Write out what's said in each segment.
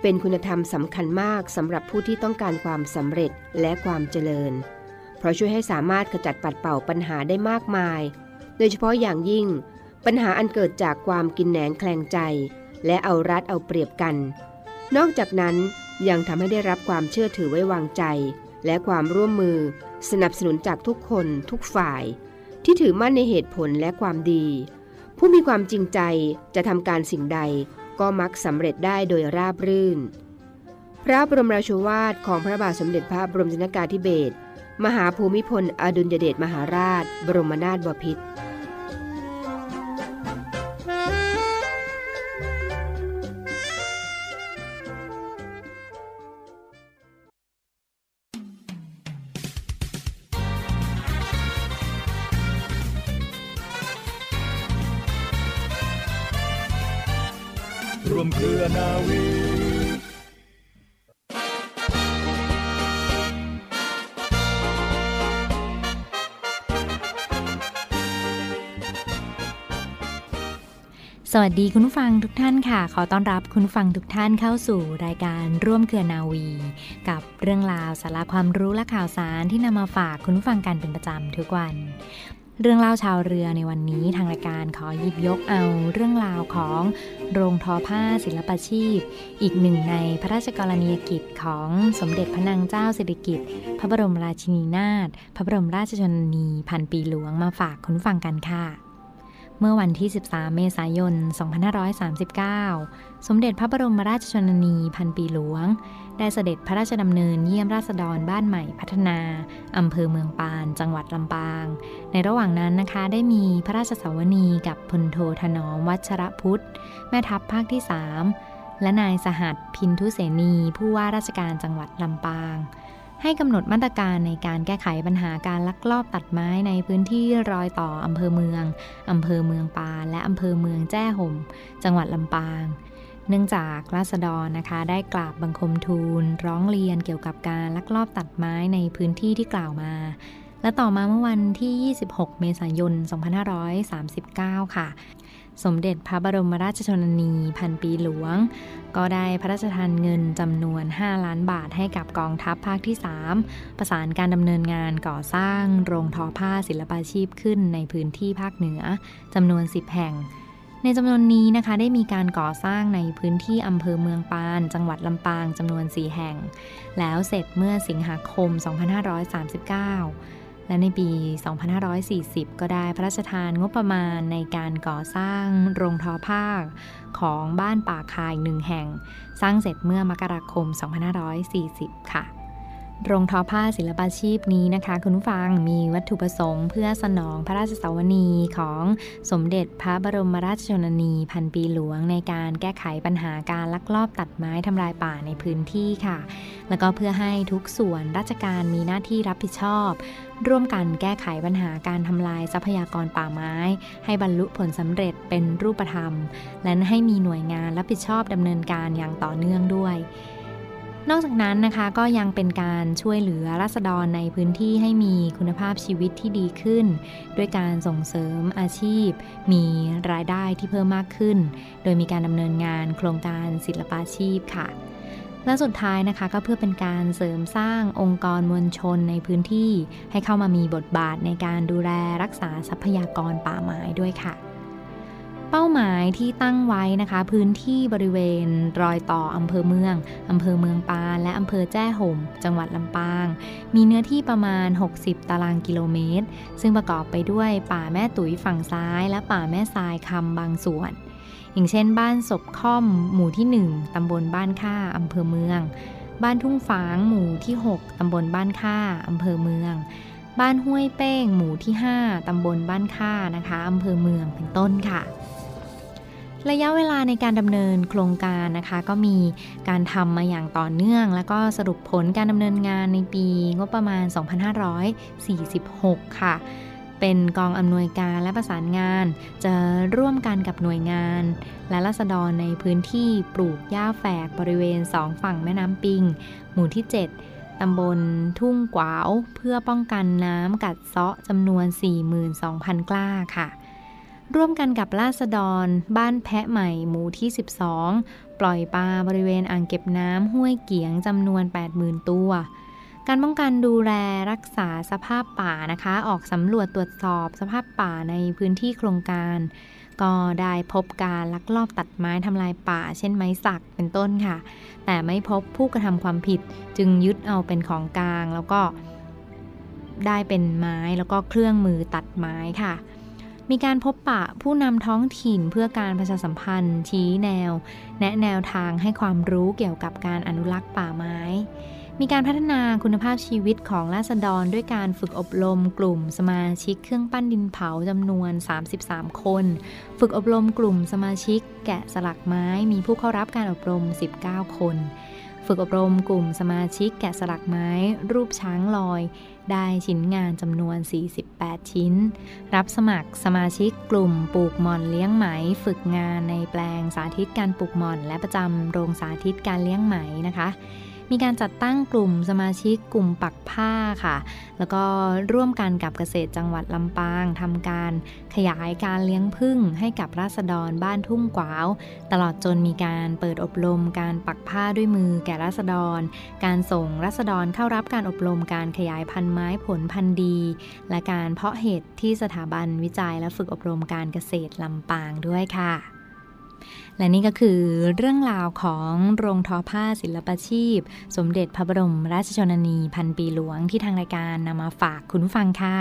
เป็นคุณธรรมสำคัญมากสำหรับผู้ที่ต้องการความสำเร็จและความเจริญ เพราะช่วยให้สามารถขจัดปัดเป่าปัญหาได้มากมาย โดยเฉพาะอย่างยิ่ง ปัญหาอันเกิดจากความกินแหนงแคลงใจ และเอารัดเอาเปรียบกัน นอกจากนั้นยังทำให้ได้รับความเชื่อถือไว้วางใจ และความร่วมมือ สนับสนุนจากทุกคนทุกฝ่าย ที่ถือมั่นในเหตุผลและความดี ผู้มีความจริงใจจะทำการสิ่งใด ก็มักสำเร็จได้โดยราบรื่น พระบรมราชวาทของพระบาทสมเด็จพระบรมชนกาธิเบศรมหาภูมิพลอดุลยเดชมหาราช บรมนาถบพิตร สวัสดีคุณฟังทุกท่านค่ะ ขอต้อนรับคุณฟังทุกท่านเข้าสู่รายการร่วมเครือนาวี กับเรื่องราวสาระความรู้และข่าวสารที่นำมาฝากคุณผู้ฟังกันเป็นประจำทุกวัน เรื่องเล่าชาวเรือในวันนี้ทางรายการขอหยิบยกเอาเรื่องราวของโรงทอผ้าศิลปชีพ อีกหนึ่งในพระราชกรณียกิจของสมเด็จพระนางเจ้าสิริกิติ์พระบรมราชินีนาถพระบรมราชชนนีพันปีหลวงมาฝากคุณผู้ฟังกันค่ะ เมื่อวันที่ 13 เมษายน 2539 สมเด็จพระบรมราชชนนีพันปีหลวง ได้เสด็จพระราชดำเนินเยี่ยมราษฎรบ้านใหม่พัฒนาอำเภอเมืองปาน จังหวัดลำปาง ในระหว่างนั้นนะคะได้มีพระราชสวนีกับพลโทถนอมวัชรพุทธ แม่ทัพภาคที่ 3 และนายสหัสพินทุเสนีผู้ว่าราชการจังหวัดลำปาง ให้กำหนดมาตรการในการแก้ไขปัญหาการลักลอบตัดไม้ในพื้นที่รอยต่ออำเภอเมืองอำเภอเมืองปาและอำเภอเมืองแจ้ห่ม จังหวัดลำปาง เนื่องจากราษฎรนะคะ ได้กราบบังคมทูล ร้องเรียนเกี่ยวกับการลักลอบตัดไม้ในพื้นที่ที่กล่าวมา และต่อมาเมื่อวันที่ 26 เมษายน 2539 ค่ะ สมเด็จพระบรมราชชนนีพันปีหลวง ก็ได้พระราชทานเงินจำนวน 5 ล้านบาทให้กับกองทัพภาคที่ 3 ประสานการดำเนินงานก่อสร้างโรงทอผ้าศิลปาชีพขึ้นในพื้นที่ภาคเหนือจำนวน 10 แห่ง ในจำนวนนี้นะคะได้มีการก่อสร้างในพื้นที่อำเภอเมืองปาน จังหวัดลำปางจำนวน 4 แห่ง แล้วเสร็จเมื่อสิงหาคม 2539 และในปี 2540 ก็ได้พระราชทานงบประมาณในการก่อสร้างโรงทอผ้าของบ้านป่าคายหนึ่งแห่ง สร้างเสร็จเมื่อมกราคม 2540 ค่ะโรงทอผ้าศิลปาชีพนี้นะคะ คุณผู้ฟังมีวัตถุประสงค์เพื่อสนองพระราชสวนีของสมเด็จพระบรมราชชนนีพันปีหลวงในการแก้ไขปัญหาการลักลอบตัดไม้ทำลายป่าในพื้นที่ค่ะ แล้วก็เพื่อให้ทุกส่วนราชการมีหน้าที่รับผิดชอบ ร่วมกันแก้ไขปัญหาการทำลายทรัพยากรป่าไม้ ให้บรรลุผลสำเร็จเป็นรูปธรรม และให้มีหน่วยงานรับผิดชอบดำเนินการอย่างต่อเนื่องด้วย นอกจากนั้นนะคะก็ยังเป็นการช่วยเหลือราษฎรในพื้นที่ให้มีคุณภาพชีวิตที่ดีขึ้น ด้วยการส่งเสริมอาชีพ มีรายได้ที่เพิ่มมากขึ้น โดยมีการดำเนินงานโครงการศิลปาชีพค่ะ และสุดท้ายนะคะก็เพื่อเป็นการเสริมสร้างองค์กรมวลชนในพื้นที่ ให้เข้ามามีบทบาทในการดูแลรักษาทรัพยากรป่าไม้ด้วยค่ะเป้าหมายที่ตั้งไว้นะคะ พื้นที่บริเวณรอยต่ออำเภอเมืองอำเภอเมืองปานและอำเภอแจ้ห่ม จังหวัดลำปาง มีเนื้อที่ประมาณ 60 ตารางกิโลเมตร ซึ่งประกอบไปด้วยป่าแม่ตุ๋ยฝั่งซ้าย และป่าแม่ทรายคำบางส่วน อย่างเช่น บ้านศพค่อม หมู่ที่ 1ตำบลบ้านค่าอำเภอเมือง บ้านทุ่งฝางหมู่ที่ 6ตำบลบ้านค่าอำเภอเมือง บ้านห้วยเป้ง หมู่ที่ 5ตำบลบ้านค่านะคะอำเภอเมืองเป็นต้นค่ะระยะเวลาในการดำเนินโครงการนะคะ ก็มีการทำมาอย่างต่อเนื่อง แล้วก็สรุปผลการดำเนินงานในปีงบประมาณ 2546 ค่ะ เป็นกองอำนวยการและประสานงาน จะร่วมกันกับหน่วยงาน และรัษฎรในพื้นที่ปลูกหญ้าแฝกบริเวณสองฝั่งแม่น้ำปิง หมู่ที่ 7 ตำบลทุ่งกวาว เพื่อป้องกันน้ำกัดเซาะจำนวน 42,000 กล้าค่ะ ร่วมกันกับราษฎร บ้านแพะใหม่หมู่ที่ 12 ปล่อยปลาบริเวณอ่างเก็บน้ำห้วยเกียงจำนวน 80,000 ตัว การป้องกันดูแลรักษาสภาพป่านะคะ ออกสำรวจตรวจสอบสภาพป่าในพื้นที่โครงการ ก็ได้พบการลักลอบตัดไม้ทำลายป่า เช่นไม้สักเป็นต้นค่ะ แต่ไม่พบผู้กระทำความผิดจึงยึดเอาเป็นของกลาง แล้วก็ได้เป็นไม้แล้วก็เครื่องมือตัดไม้ค่ะมีการพบปะผู้นำท้องถิ่นเพื่อการประชาสัมพันธ์ชี้แนว แนะแนวทางให้ความรู้เกี่ยวกับการอนุรักษ์ป่าไม้ มีการพัฒนาคุณภาพชีวิตของราษฎรด้วยการฝึกอบรมกลุ่มสมาชิกเครื่องปั้นดินเผาจำนวน 33 คน ฝึกอบรมกลุ่มสมาชิก แกะสลักไม้มีผู้เข้ารับการอบรม 19 คน ฝึกอบรมกลุ่มสมาชิก แกะสลักไม้ รูปช้างลอย ได้ชิ้นงานจำนวน 48 ชิ้น รับสมัครสมาชิกกลุ่มปลูกหม่อนเลี้ยงไหม ฝึกงานในแปลงสาธิตการปลูกหม่อน และประจำโรงสาธิตการเลี้ยงไหมนะคะ มีการจัดตั้งกลุ่มสมาชิกกลุ่มปักผ้าค่ะ แล้วก็ร่วมกันกับเกษตรจังหวัดลำปางทำการขยายการเลี้ยงพึ่งให้กับราษฎรบ้านทุ่งกวาว ตลอดจนมีการเปิดอบรมการปักผ้าด้วยมือแก่ราษฎร การส่งราษฎรเข้ารับการอบรมการขยายพันธุ์ไม้ผลพันธุ์ดี และการเพาะเห็ดที่สถาบันวิจัยและฝึกอบรมการเกษตรลำปางด้วยค่ะ และนี่ก็คือเรื่องราวของโรงทอผ้าศิลปชีพ สมเด็จพระบรมราชชนนีพันปีหลวงที่ทางรายการนำมาฝากคุณฟังค่ะ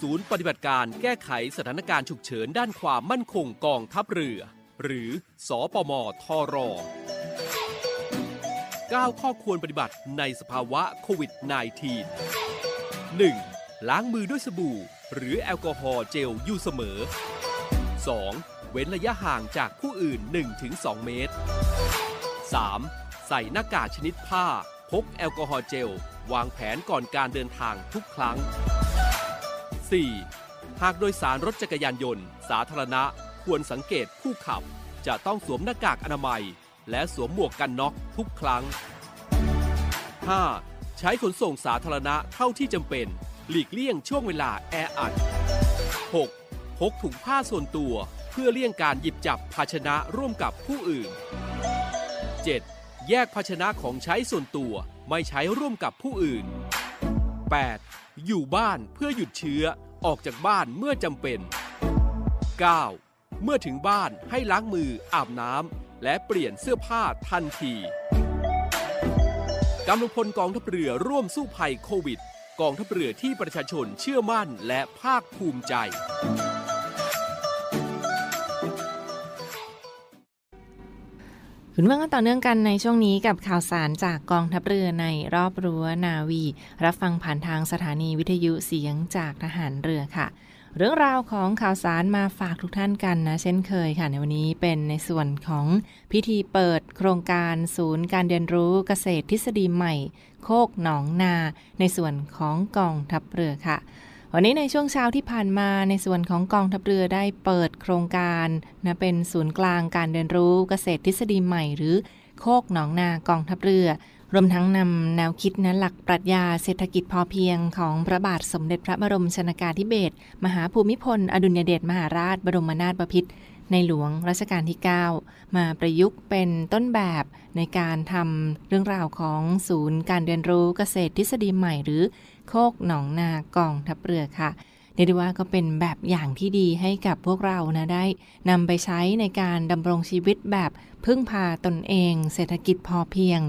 ศูนย์ปฏิบัติการแก้ไขสถานการณ์ฉุกเฉินด้านความมั่นคงกองทัพเรือ หรือ สอปมทร 9 ข้อควรปฏิบัติในสภาวะโควิด -19 1. ล้างมือด้วยสบู่ หรือแอลกอฮอล์เจลอยู่เสมอ 2. เว้นระยะห่างจากผู้อื่น 1-2 เมตร 3. ใส่หน้ากากชนิดผ้า พกแอลกอฮอล์เจล วางแผนก่อนการเดินทางทุกครั้ง 4. หากโดยสารรถจักรยานยนต์ สาธารณะควรสังเกตผู้ขับ จะต้องสวมหน้ากากอนามัย และสวมหมวกกันน็อกทุกครั้ง 5. ใช้ขนส่งสาธารณะเท่าที่จำเป็น หลีกเลี่ยงช่วงเวลาแออัด 6. พกถุงผ้าส่วนตัวเพื่อเลี่ยงการหยิบจับภาชนะร่วมกับผู้อื่น 7. แยกภาชนะของใช้ส่วนตัวไม่ใช้ร่วมกับผู้อื่น 8. อยู่บ้านเพื่อหยุดเชื้อออกจากบ้านเมื่อจำเป็น 9. เมื่อถึงบ้านให้ล้างมืออาบน้ำ และเปลี่ยนเสื้อผ้าทันทีกำลังพลกองทัพเรือร่วมสู้ภัยโควิด กองทัพเรือที่ประชาชนเชื่อมั่นและภาคภูมิใจ คุณเมื่อกันต่อเนื่องกันในช่วงนี้กับข่าวสารจากกองทัพเรือในรอบรั้วนาวี รับฟังผ่านทางสถานีวิทยุเสียงจากทหารเรือค่ะ เรื่องราวของข่าวสารมาฝากทุกท่านกันนะ เช่นเคยค่ะ ในวันนี้เป็นในส่วนของพิธีเปิดโครงการศูนย์การเรียนรู้เกษตรทฤษฎีใหม่ โคกหนองนา ในส่วนของกองทัพเรือค่ะวันนี้ในช่วงเช้าที่ผ่านมาในส่วนของกองทัพเรือได้เปิดโครงการนะเป็นศูนย์กลางการเรียนรู้เกษตรทฤษฎีใหม่ หรือโคกหนองนากองทัพเรือ รวมทั้งนำแนวคิดนะหลักปรัชญาเศรษฐกิจพอเพียงของพระบาทสมเด็จพระบรมชนากาธิเบศรมหาภูมิพล อดุลยเดชมหาราช บรมนาถบพิตรในหลวงรัชกาลที่ 9 มาประยุกต์เป็นต้นแบบในการทำเรื่องราวของศูนย์การเรียนรู้เกษตรทฤษฎีใหม่หรือโคกหนองนากองทัพเรือค่ะเรียกได้ว่าก็เป็นแบบอย่างที่ดีให้กับพวกเรานะได้นำไปใช้ในการดำรงชีวิตแบบพึ่งพาตนเอง เศรษฐกิจพอเพียง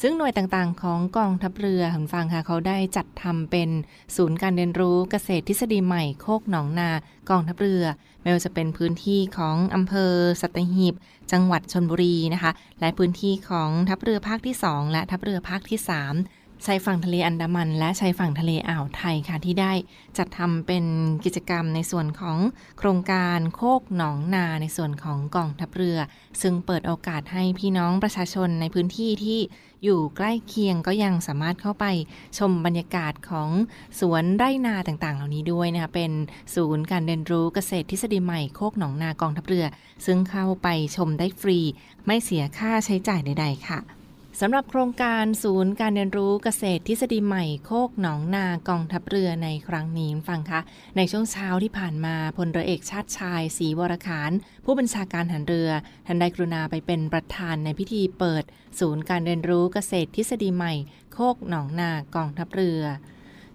ซึ่งหน่วยต่างๆ ของกองทัพเรือคุณฟังค่ะเขาได้จัดทำเป็นศูนย์การเรียนรู้เกษตรทฤษฎีใหม่โคกหนองนากองทัพเรือ ไม่ว่าจะเป็นพื้นที่ของอำเภอ สัตหีบ จังหวัดชนบุรีนะคะ และพื้นที่ของทัพเรือภาคที่ 2 และทัพเรือภาคที่ 3ชายฝั่งทะเลอันดามัน และชายฝั่งทะเลอ่าวไทยค่ะที่ได้จัดทำเป็นกิจกรรมในส่วนของโครงการโคกหนองนาในส่วนของกองทัพเรือ ซึ่งเปิดโอกาสให้พี่น้องประชาชนในพื้นที่ที่ อยู่ใกล้เคียงก็ยังสามารถเข้าไปชมบรรยากาศของสวนไร่นาต่างๆ เหล่านี้ด้วยนะคะเป็นศูนย์การเรียนรู้เกษตรทฤษฎีใหม่โคกหนองนากองทัพเรือ ซึ่งเข้าไปชมได้ฟรี ไม่เสียค่าใช้จ่ายใด ๆ ค่ะ สำหรับโครงการศูนย์การเรียนรู้เกษตรทฤษฎีใหม่โคกหนองนากองทัพเรือในครั้งนี้ฟังคะ ในช่วงเช้าที่ผ่านมาพลเรือเอกชาติชายศรีวรขาน ผู้บัญชาการหันเรือท่านได้กรุณาไปเป็นประธานในพิธีเปิด ศูนย์การเรียนรู้เกษตรทฤษฎีใหม่โคกหนองนากองทัพเรือ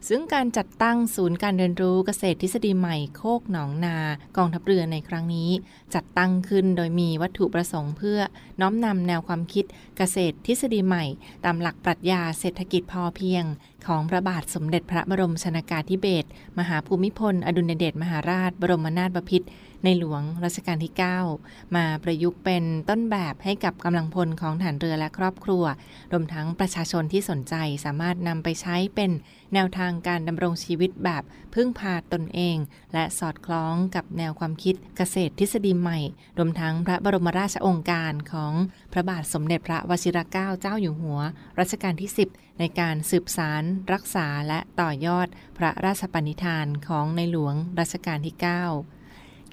ซึ่งการจัดตั้งศูนย์การเรียนรู้เกษตรทฤษฎีใหม่โคกหนองนากองทัพเรือในครั้งนี้ จัดตั้งขึ้นโดยมีวัตถุประสงค์เพื่อน้อมนำแนวความคิดเกษตรทฤษฎีใหม่ ตามหลักปรัชญาเศรษฐกิจพอเพียง ของพระบาทสมเด็จพระบรมชนากาธิเบศรมหาภูมิพล อดุลยเดชมหาราช บรมนาถบพิตร ในหลวงรัชกาลที่ 9 มาประยุกต์เป็นต้นแบบให้กับกำลังพลของฐานเรือและครอบครัว รวมทั้งประชาชนที่สนใจสามารถนำไปใช้เป็นแนวทางการดำรงชีวิตแบบพึ่งพาตนเอง และสอดคล้องกับแนวความคิดเกษตรทฤษฎีใหม่ รวมทั้งพระบรมราชองค์การของพระบาทสมเด็จพระวชิรเกล้าเจ้าอยู่หัว รัชกาลที่ 10 ในการสืบสารรักษาและต่อยอดพระราชปณิธานของในหลวงรัชกาลที่ 9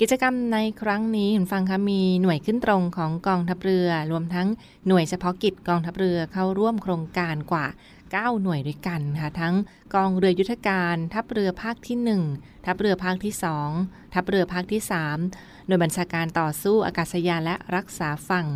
กิจกรรมในครั้งนี้คุณฟังคะมีหน่วยขึ้นตรงของกองทัพเรือ รวมทั้งหน่วยเฉพาะกิจกองทัพเรือเข้าร่วมโครงการกว่า 9 หน่วยด้วยกันค่ะทั้งกองเรือยุทธการ ทัพเรือภาคที่ 1 ทัพเรือภาคที่ 2 ทัพเรือภาคที่ 3 หน่วยบัญชาการต่อสู้อากาศยานและรักษาฝั่ง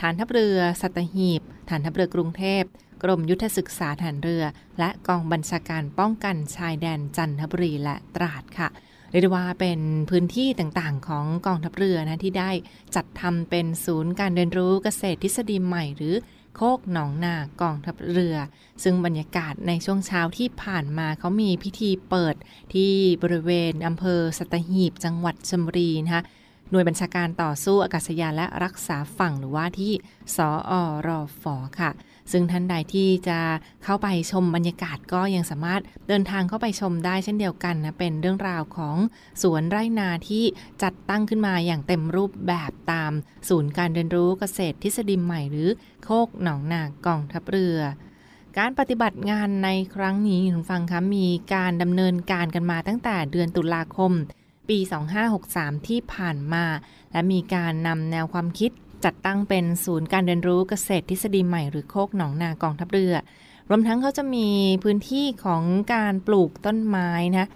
ฐานทัพเรือสัตหีบ ฐานทัพเรือกรุงเทพกรมยุทธศึกษาฐานเรือ และกองบัญชาการป้องกันชายแดนจันทบุรีและตราดค่ะ เรียกว่าเป็นพื้นที่ต่างๆ ของกองทัพเรือนะที่ได้จัดทำเป็นศูนย์การเรียนรู้เกษตรทฤษฎีใหม่หรือโคกหนองนากองทัพเรือ ซึ่งบรรยากาศในช่วงเช้าที่ผ่านมาเขามีพิธีเปิดที่บริเวณอำเภอสัตหีบจังหวัดชลบุรีนะคะหน่วยบัญชาการต่อสู้อากาศยานและรักษาฝั่งหรือว่าที่สออรอฟอค่ะ ซึ่งท่านใดที่จะเข้าไปชมบรรยากาศก็ยังสามารถเดินทางเข้าไปชมได้เช่นเดียวกันนะ เป็นเรื่องราวของสวนไร่นาที่จัดตั้งขึ้นมาอย่างเต็มรูปแบบตาม ศูนย์การเรียนรู้เกษตรทฤษฎีใหม่หรือโคกหนองนากองทัพเรือการปฏิบัติงานในครั้งนี้คุณฟังคะมีการดำเนินการกันมาตั้งแต่เดือนตุลาคม ปี 2563 ที่ผ่านมา และมีการนำแนวความคิด จัดตั้งเป็นศูนย์การเรียนรู้เกษตรทฤษฎีใหม่หรือโคกหนองนากองทัพเรือ รวมทั้งเขาจะมีพื้นที่ของการปลูกต้นไม้นะ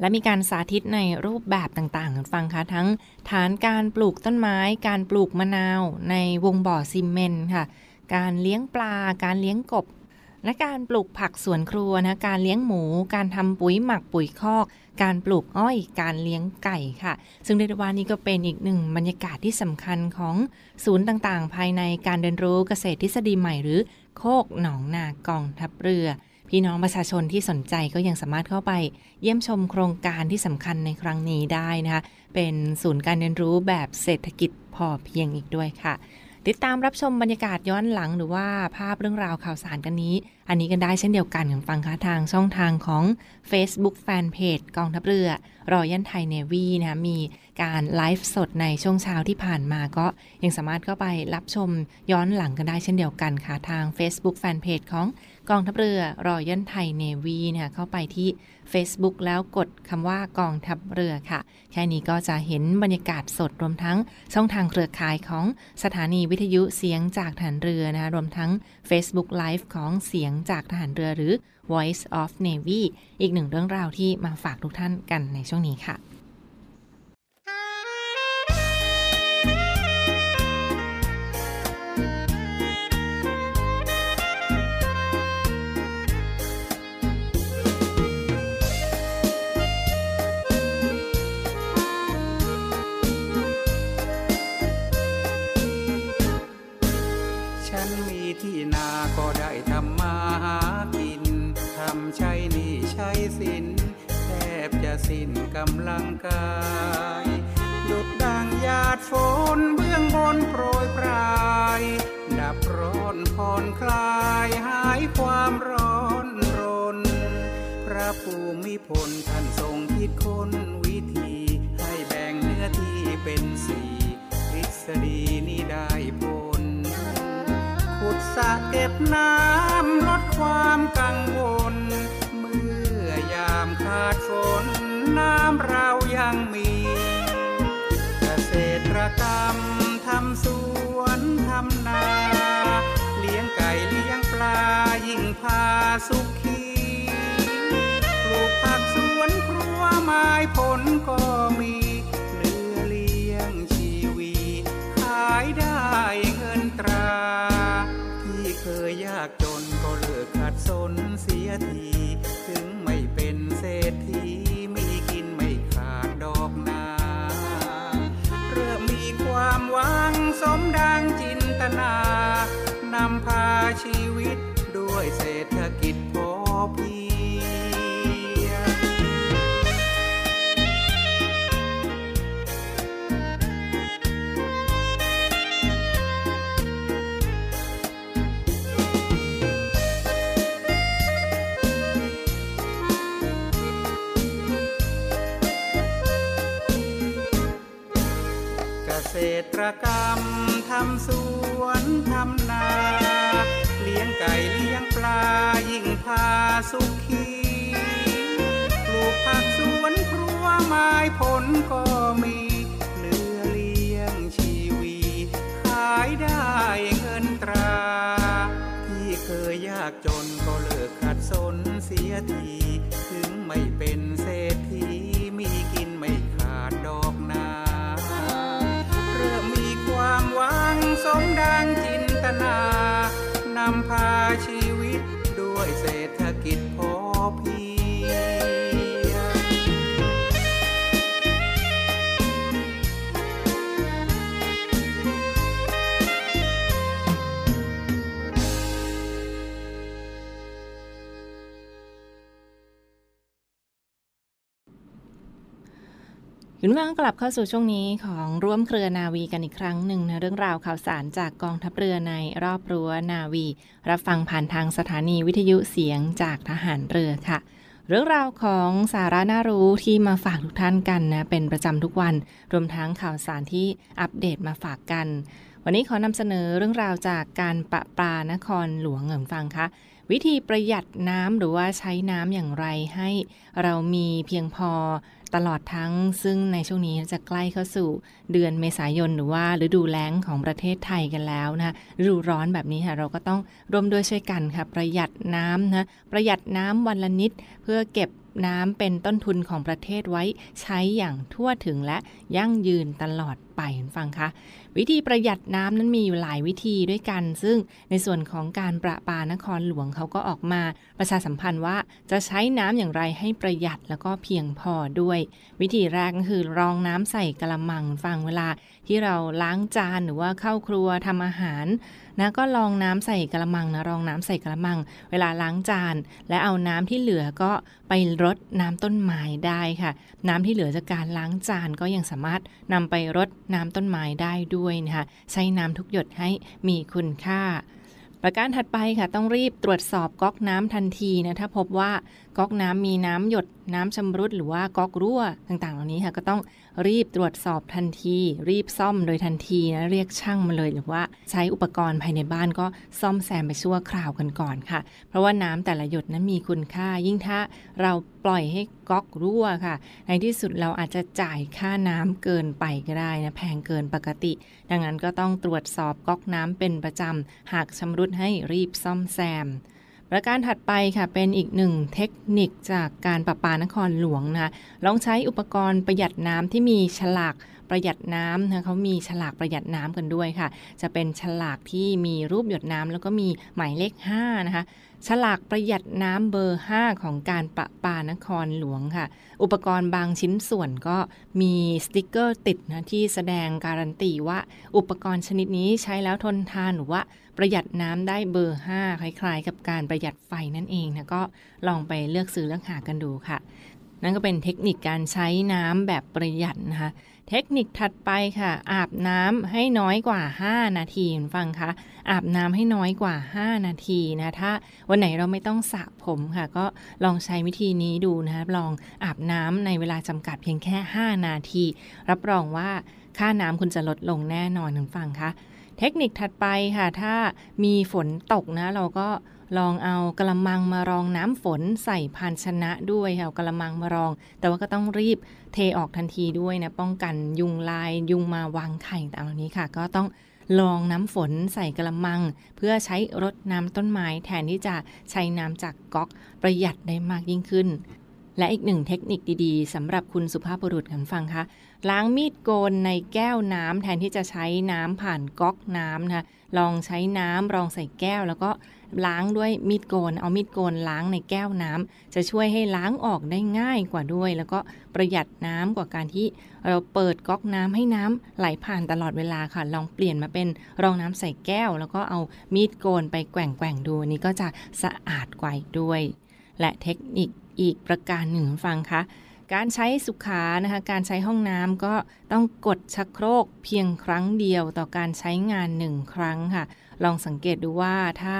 และมีการสาธิตในรูปแบบต่างๆ ฟังคะทั้งฐานการปลูกต้นไม้ การปลูกมะนาว ในวงบ่อซีเมนต์ค่ะ การเลี้ยงปลา การเลี้ยงกบ และการปลูกผักสวนครัวนะการเลี้ยงหมู การทำปุ๋ยหมักปุ๋ยคอก การปลูกอ้อย การเลี้ยงไก่ค่ะ ซึ่งเรว่านี้ก็เป็นอีกหนึ่งบรรยากาศที่สำคัญของศูนย์ต่างๆ ภายในการเรียนรู้เกษตรทฤษฎีใหม่หรือโคกหนองนากองทัพเรือ พี่น้องประชาชนที่สนใจก็ยังสามารถเข้าไป เยี่ยมชมโครงการที่สำคัญในครั้งนี้ได้นะคะเป็นศูนย์การเรียนรู้แบบเศรษฐกิจพอเพียงอีกด้วยค่ะ ติดตามรับชมบรรยากาศย้อนหลังหรือว่าภาพเรื่องราวข่าวสารกันนี้ อันนี้กันได้เช่นเดียวกันกับฟังค่ะทางช่องทางของ Facebook Fanpage กองทัพเรือรอยันไทยเนวีนะมีการไลฟ์สดในช่วงเช้าที่ผ่านมาก็ยังสามารถเข้าไปรับชมย้อนหลังกันได้เช่นเดียวกันค่ะทาง Facebook Fanpage ของ กองทัพเรือรอยันไทยเนวีนี่ยเข้าไปที่ Facebook แล้วกดคำว่ากองทัพเรือค่ะ แค่นี้ก็จะเห็นบรรยากาศสดรวมทั้งช่องทางเครือข่ายของสถานีวิทยุเสียงจากฐานเรือนะรวมทั้ง Facebook Live ของเสียงจากฐานเรือหรือ Voice of Navy อีกหนึ่งเรื่องราวที่มาฝากทุกท่านกันในช่วงนี้ค่ะ กำลังกายหยุดดังหยาดฝนเบื้องบนโปรยปลาย ดับร้อนผ่อนคลายหายความร้อนรนพลท่านทรงคิดค้นวิธี ให้แบ่งเนื้อที่เป็นสี่ทฤษฎีนี้ได้ผลขุดสระเก็บน้ำลดความกังวล เมื่อยามขาดฝน น้ำเรายังมีเกษตรกรรมทำสวนทำนา เลี้ยงไก่เลี้ยงปลายิ่งพาสุขีปลูกผักสวนครัวไม้ผลก็มีเลือเลี้ยงชีวีขายได้เงินตรา ที่เคยยากจนก็เลิกขัดสนเสียที ถึงไม่เป็นเศรษฐี อกนา เริ่มมีความหวังสมดังจินตนา นำพาชีวิตด้วยเศรษฐกิจพอเพียง สนเสียทีถึงไม่เป็น ผู้ฟังกลับเข้าสู่ช่วงนี้ของร่วมเครือนาวีกันอีกครั้งหนึ่งนะเรื่องราวข่าวสารจากกองทัพเรือในรอบรั้วนาวี รับฟังผ่านทางสถานีวิทยุเสียงจากทหารเรือค่ะ เรื่องราวของสาระน่ารู้ที่มาฝากทุกท่านกันนะเป็นประจำทุกวัน รวมทั้งข่าวสารที่อัปเดตมาฝากกัน วันนี้ขอนำเสนอเรื่องราวจากการประปานครหลวงเหงินฟังคะวิธีประหยัดน้ำหรือว่าใช้น้ำอย่างไรให้ เรามีเพียงพอ ตลอดทั้งซึ่งในช่วงนี้จะใกล้เข้าสู่เดือนเมษายนหรือว่าฤดูแล้งของประเทศไทยกันแล้วนะฤดูร้อนแบบนี้ค่ะเราก็ต้องร่วมด้วยช่วยกันค่ะประหยัดน้ำนะประหยัดน้ำวันละนิดเพื่อเก็บน้ำเป็นต้นทุนของประเทศไว้ใช้อย่างทั่วถึงและยั่งยืนตลอด ไปคุณฟังคะวิธีประหยัดน้ำนั้นมีอยู่หลายวิธีด้วยกัน ซึ่งในส่วนของการประปานครหลวงเขาก็ออกมา ประชาสัมพันธ์ว่าจะใช้น้ำอย่างไรให้ประหยัดแล้วก็เพียงพอด้วย วิธีแรกก็คือรองน้ำใส่กระมังฟังเวลา ที่เราล้างจานหรือว่าเข้าครัวทำอาหารนะก็ลองน้ำใส่กระมังนะรองน้ำใส่กระมัง เวลาล้างจาน และเอาน้ำที่เหลือก็ไปรดน้ำต้นไม้ได้ค่ะ น้ำที่เหลือจากการล้างจานก็ยังสามารถนำไปรดน้ำต้นไม้ได้ด้วยนะคะใช้น้ำทุกหยดให้มีคุณค่า ประการถัดไปค่ะต้องรีบตรวจสอบก๊อกน้ำทันทีนะถ้าพบว่า ก๊อกน้ำมีน้ำหยดน้ำชำรุดหรือว่าก๊อกรั่วต่างๆ เหล่านี้ค่ะก็ต้องรีบตรวจสอบทันที รีบซ่อมโดยทันทีนะเรียกช่างมาเลย หรือว่าใช้อุปกรณ์ภายในบ้านก็ซ่อมแซมไปชั่วคราวกันก่อนค่ะ เพราะว่าน้ำแต่ละหยดนั้นมีคุณค่า ยิ่งถ้าเราปล่อยให้ก๊อกรั่วค่ะ ในที่สุดเราอาจจะจ่ายค่าน้ำเกินไปก็ได้นะแพงเกินปกติ ดังนั้นก็ต้องตรวจสอบก๊อกน้ำเป็นประจำหากชำรุดให้รีบซ่อมแซม ประการถัดไปค่ะเป็นอีกหนึ่งเทคนิคจากการประปานครหลวงนะคะลองใช้อุปกรณ์ประหยัดน้ำที่มีฉลากประหยัดน้ำนะเขามีฉลากประหยัดน้ำกันด้วยค่ะ จะเป็นฉลากที่มีรูปหยดน้ำแล้วก็มีหมายเลข5นะคะ ฉลากประหยัดน้ำเบอร์ 5 ของการประปานครหลวงค่ะ อุปกรณ์บางชิ้นส่วนก็มีสติกเกอร์ติดนะที่แสดงการันตีว่า อุปกรณ์ชนิดนี้ใช้แล้วทนทานหรือว่าประหยัดน้ำได้เบอร์ 5 คล้ายๆ กับการประหยัดไฟนั่นเองนะก็ลองไปเลือกซื้อเลือกหากันดูค่ะ นั่นก็เป็นเทคนิคการใช้น้ำแบบประหยัดนะคะ เทคนิคถัดไปค่ะ อาบน้ำให้น้อยกว่า 5 นาทีคุณฟังคะอาบน้ำให้น้อยกว่า 5 นาทีนะถ้าวันไหนเราไม่ต้องสระผมค่ะ ก็ลองใช้วิธีนี้ดูนะคะลองอาบน้ำในเวลาจำกัดเพียงแค่ 5 นาที รับรองว่าค่าน้ำคุณจะลดลงแน่นอนคุณฟังคะเทคนิคถัดไปค่ะ ถ้ามีฝนตกนะเราก็ ลองเอากระมังมารองน้ำฝนใส่ภาชนะด้วยค่ะกระมังมารอง แต่ว่าก็ต้องรีบเทออกทันทีด้วยนะป้องกันยุงลายยุงมาวางไข่ต่างเหล่านี้ค่ะ ก็ต้องลองน้ำฝนใส่กระมัง เพื่อใช้รดน้ำต้นไม้แทนที่จะใช้น้ำจากก๊อกประหยัดได้มากยิ่งขึ้น และอีกหนึ่งเทคนิคดีๆสำหรับคุณสุภาพบุรุษกันฟังคะล้างมีดโกนในแก้วน้ำแทนที่จะใช้น้ำผ่านก๊อกน้ำนะคะลองใช้น้ำรองใส่แก้ว แล้วก็ล้างด้วยมีดโกน เอามีดโกนล้างในแก้วน้ำจะช่วยให้ล้างออกได้ง่ายกว่าด้วย แล้วก็ประหยัดน้ำกว่าการที่เราเปิดก๊อกน้ำให้น้ำไหลผ่านตลอดเวลาค่ะ ลองเปลี่ยนมาเป็นรองน้ำใส่แก้ว แล้วก็เอามีดโกนไปแกว่งแกว่งดูนี้ก็จะสะอาดกว่าด้วย และเทคนิค อีกประการหนึ่งฟังคะการใช้สุขานะคะการใช้ห้องน้ำก็ต้องกดชักโครกเพียงครั้งเดียวต่อการใช้งานหนึ่งครั้งค่ะ ลองสังเกตดูว่าถ้า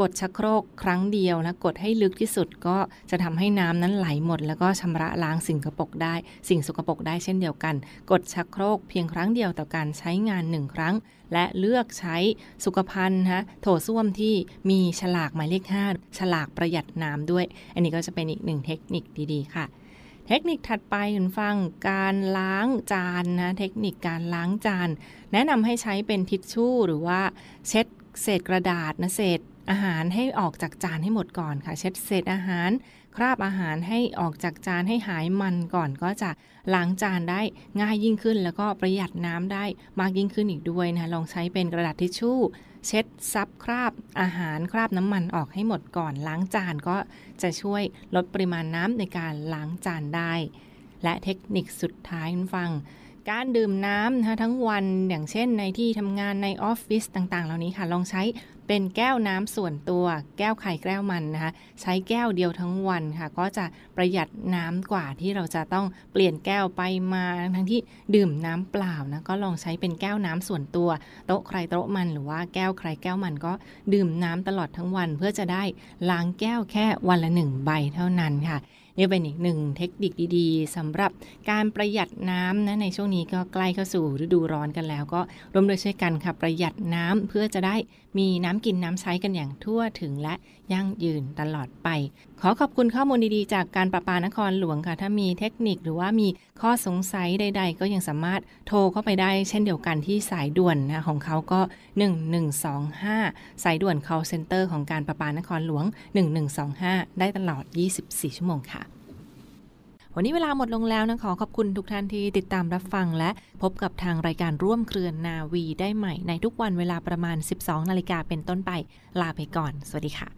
กดชักโครกครั้งเดียวและกดให้ลึกที่สุดก็จะทำให้น้ำนั้นไหลหมด แล้วก็ชำระล้างสิ่งกระปกได้ สิ่งสกปรกได้เช่นเดียวกัน กดชักโครกเพียงครั้งเดียวต่อการใช้งานหนึ่งครั้ง และเลือกใช้สุขภัณฑ์ฮะโถส้วมที่มีฉลากหมายเลข 5 ฉลากประหยัดน้ำด้วย อันนี้ก็จะเป็นอีกหนึ่งเทคนิคดีๆ ค่ะเทคนิคถัดไปคุณฟังการล้างจานนะเทคนิคการล้างจาน แนะนำให้ใช้เป็นทิชชู่หรือว่าเช็ดเศษกระดาษนะเศษ อาหารให้ออกจากจานให้หมดก่อนค่ะ เช็ดเศษอาหาร คราบอาหารให้ออกจากจานให้หายมันก่อนก็จะล้างจานได้ง่ายยิ่งขึ้น แล้วก็ประหยัดน้ำได้มากยิ่งขึ้นอีกด้วยนะลองใช้เป็นกระดาษทิชชู่ เช็ดซับคราบอาหารคราบน้ำมันออกให้หมดก่อน ล้างจานก็จะช่วยลดปริมาณน้ำในการล้างจานได้ และเทคนิคสุดท้ายฟัง การดื่มน้ำนะคะทั้งวันอย่างเช่นในที่ทำงานในออฟฟิศต่างๆ เหล่านี้ค่ะ ลองใช้เป็นแก้วน้ำส่วนตัว แก้วไข่แก้วมันนะคะ ใช้แก้วเดียวทั้งวันค่ะ ก็จะประหยัดน้ำกว่าที่เราจะต้องเปลี่ยนแก้วไปมาทั้งที่ดื่มน้ำเปล่านะก็ลองใช้เป็นแก้วน้ำส่วนตัว โต๊ะใครโต๊ะมันหรือว่าแก้วใครแก้วมันก็ดื่มน้ำตลอดทั้งวัน เพื่อจะได้ล้างแก้วแค่วันละหนึ่งใบเท่านั้นค่ะ นี่เป็นอีกหนึ่งเทคนิคดีๆสำหรับการประหยัดน้ำนะในช่วงนี้ก็ใกล้เข้าสู่ฤดูร้อนกันแล้ว ก็ร่วมด้วยช่วยกันค่ะประหยัดน้ำเพื่อจะได้ มีน้ำกินน้ำใช้กันอย่างทั่วถึงและยั่งยืนตลอดไป ขอขอบคุณข้อมูลดีๆ จากการประปานครหลวงค่ะ ถ้ามีเทคนิคหรือว่ามีข้อสงสัยใด ๆ ก็ยังสามารถโทรเข้าไปได้ เช่นเดียวกันที่สายด่วนนะของเขาก็ 1125 สายด่วน call center ของการประปานครหลวง 1125 ได้ตลอด 24 ชั่วโมงค่ะ วันนี้เวลาหมดลงแล้วนะขอขอบคุณทุกท่านที่ติดตามรับฟังและพบกับทางรายการร่วมเครือนาวีได้ใหม่ในทุกวันเวลาประมาณ 12 นาฬิกาเป็นต้นไป ลาไปก่อน สวัสดีค่ะ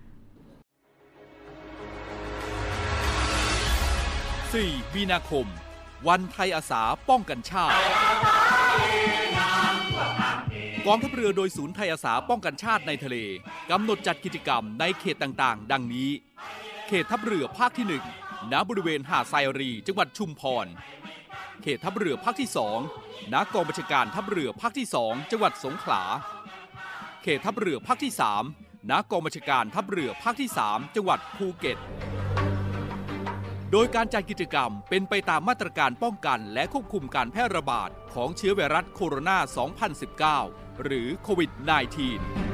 4 มีนาคม วันไทยอาสาป้องกันชาติ กองทัพเรือโดยศูนย์ไทยอาสาป้องกันชาติในทะเลกำหนดจัดกิจกรรมในเขตต่างๆ ดังนี้ เขตทัพเรือภาคที่ 1 ณบริเวณหาดไซรี จังหวัดชุมพร เขตทัพเรือภาคที่2ณกองบัญชาการทัพเรือภาคที่2จังหวัดสงขลา เขตทัพเรือภาคที่3ณกองบัญชาการทัพเรือภาคที่3จังหวัดภูเก็ต โดยการจัดกิจกรรมเป็นไปตามมาตรการป้องกันและควบคุมการแพร่ระบาดของเชื้อไวรัสโคโรนา 2019 หรือโควิด -19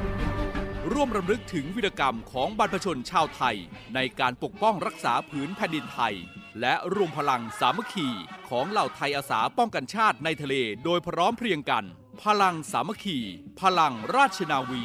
ร่วมรำลึกถึงวีรกรรมของบรรพชนชาวไทย ในการปกป้องรักษาผืนแผ่นดินไทย และรวมพลังสามัคคีของเหล่าไทยอาสาป้องกันชาติในทะเล โดยพร้อมเพรียงกัน พลังสามัคคี พลังราชนาวี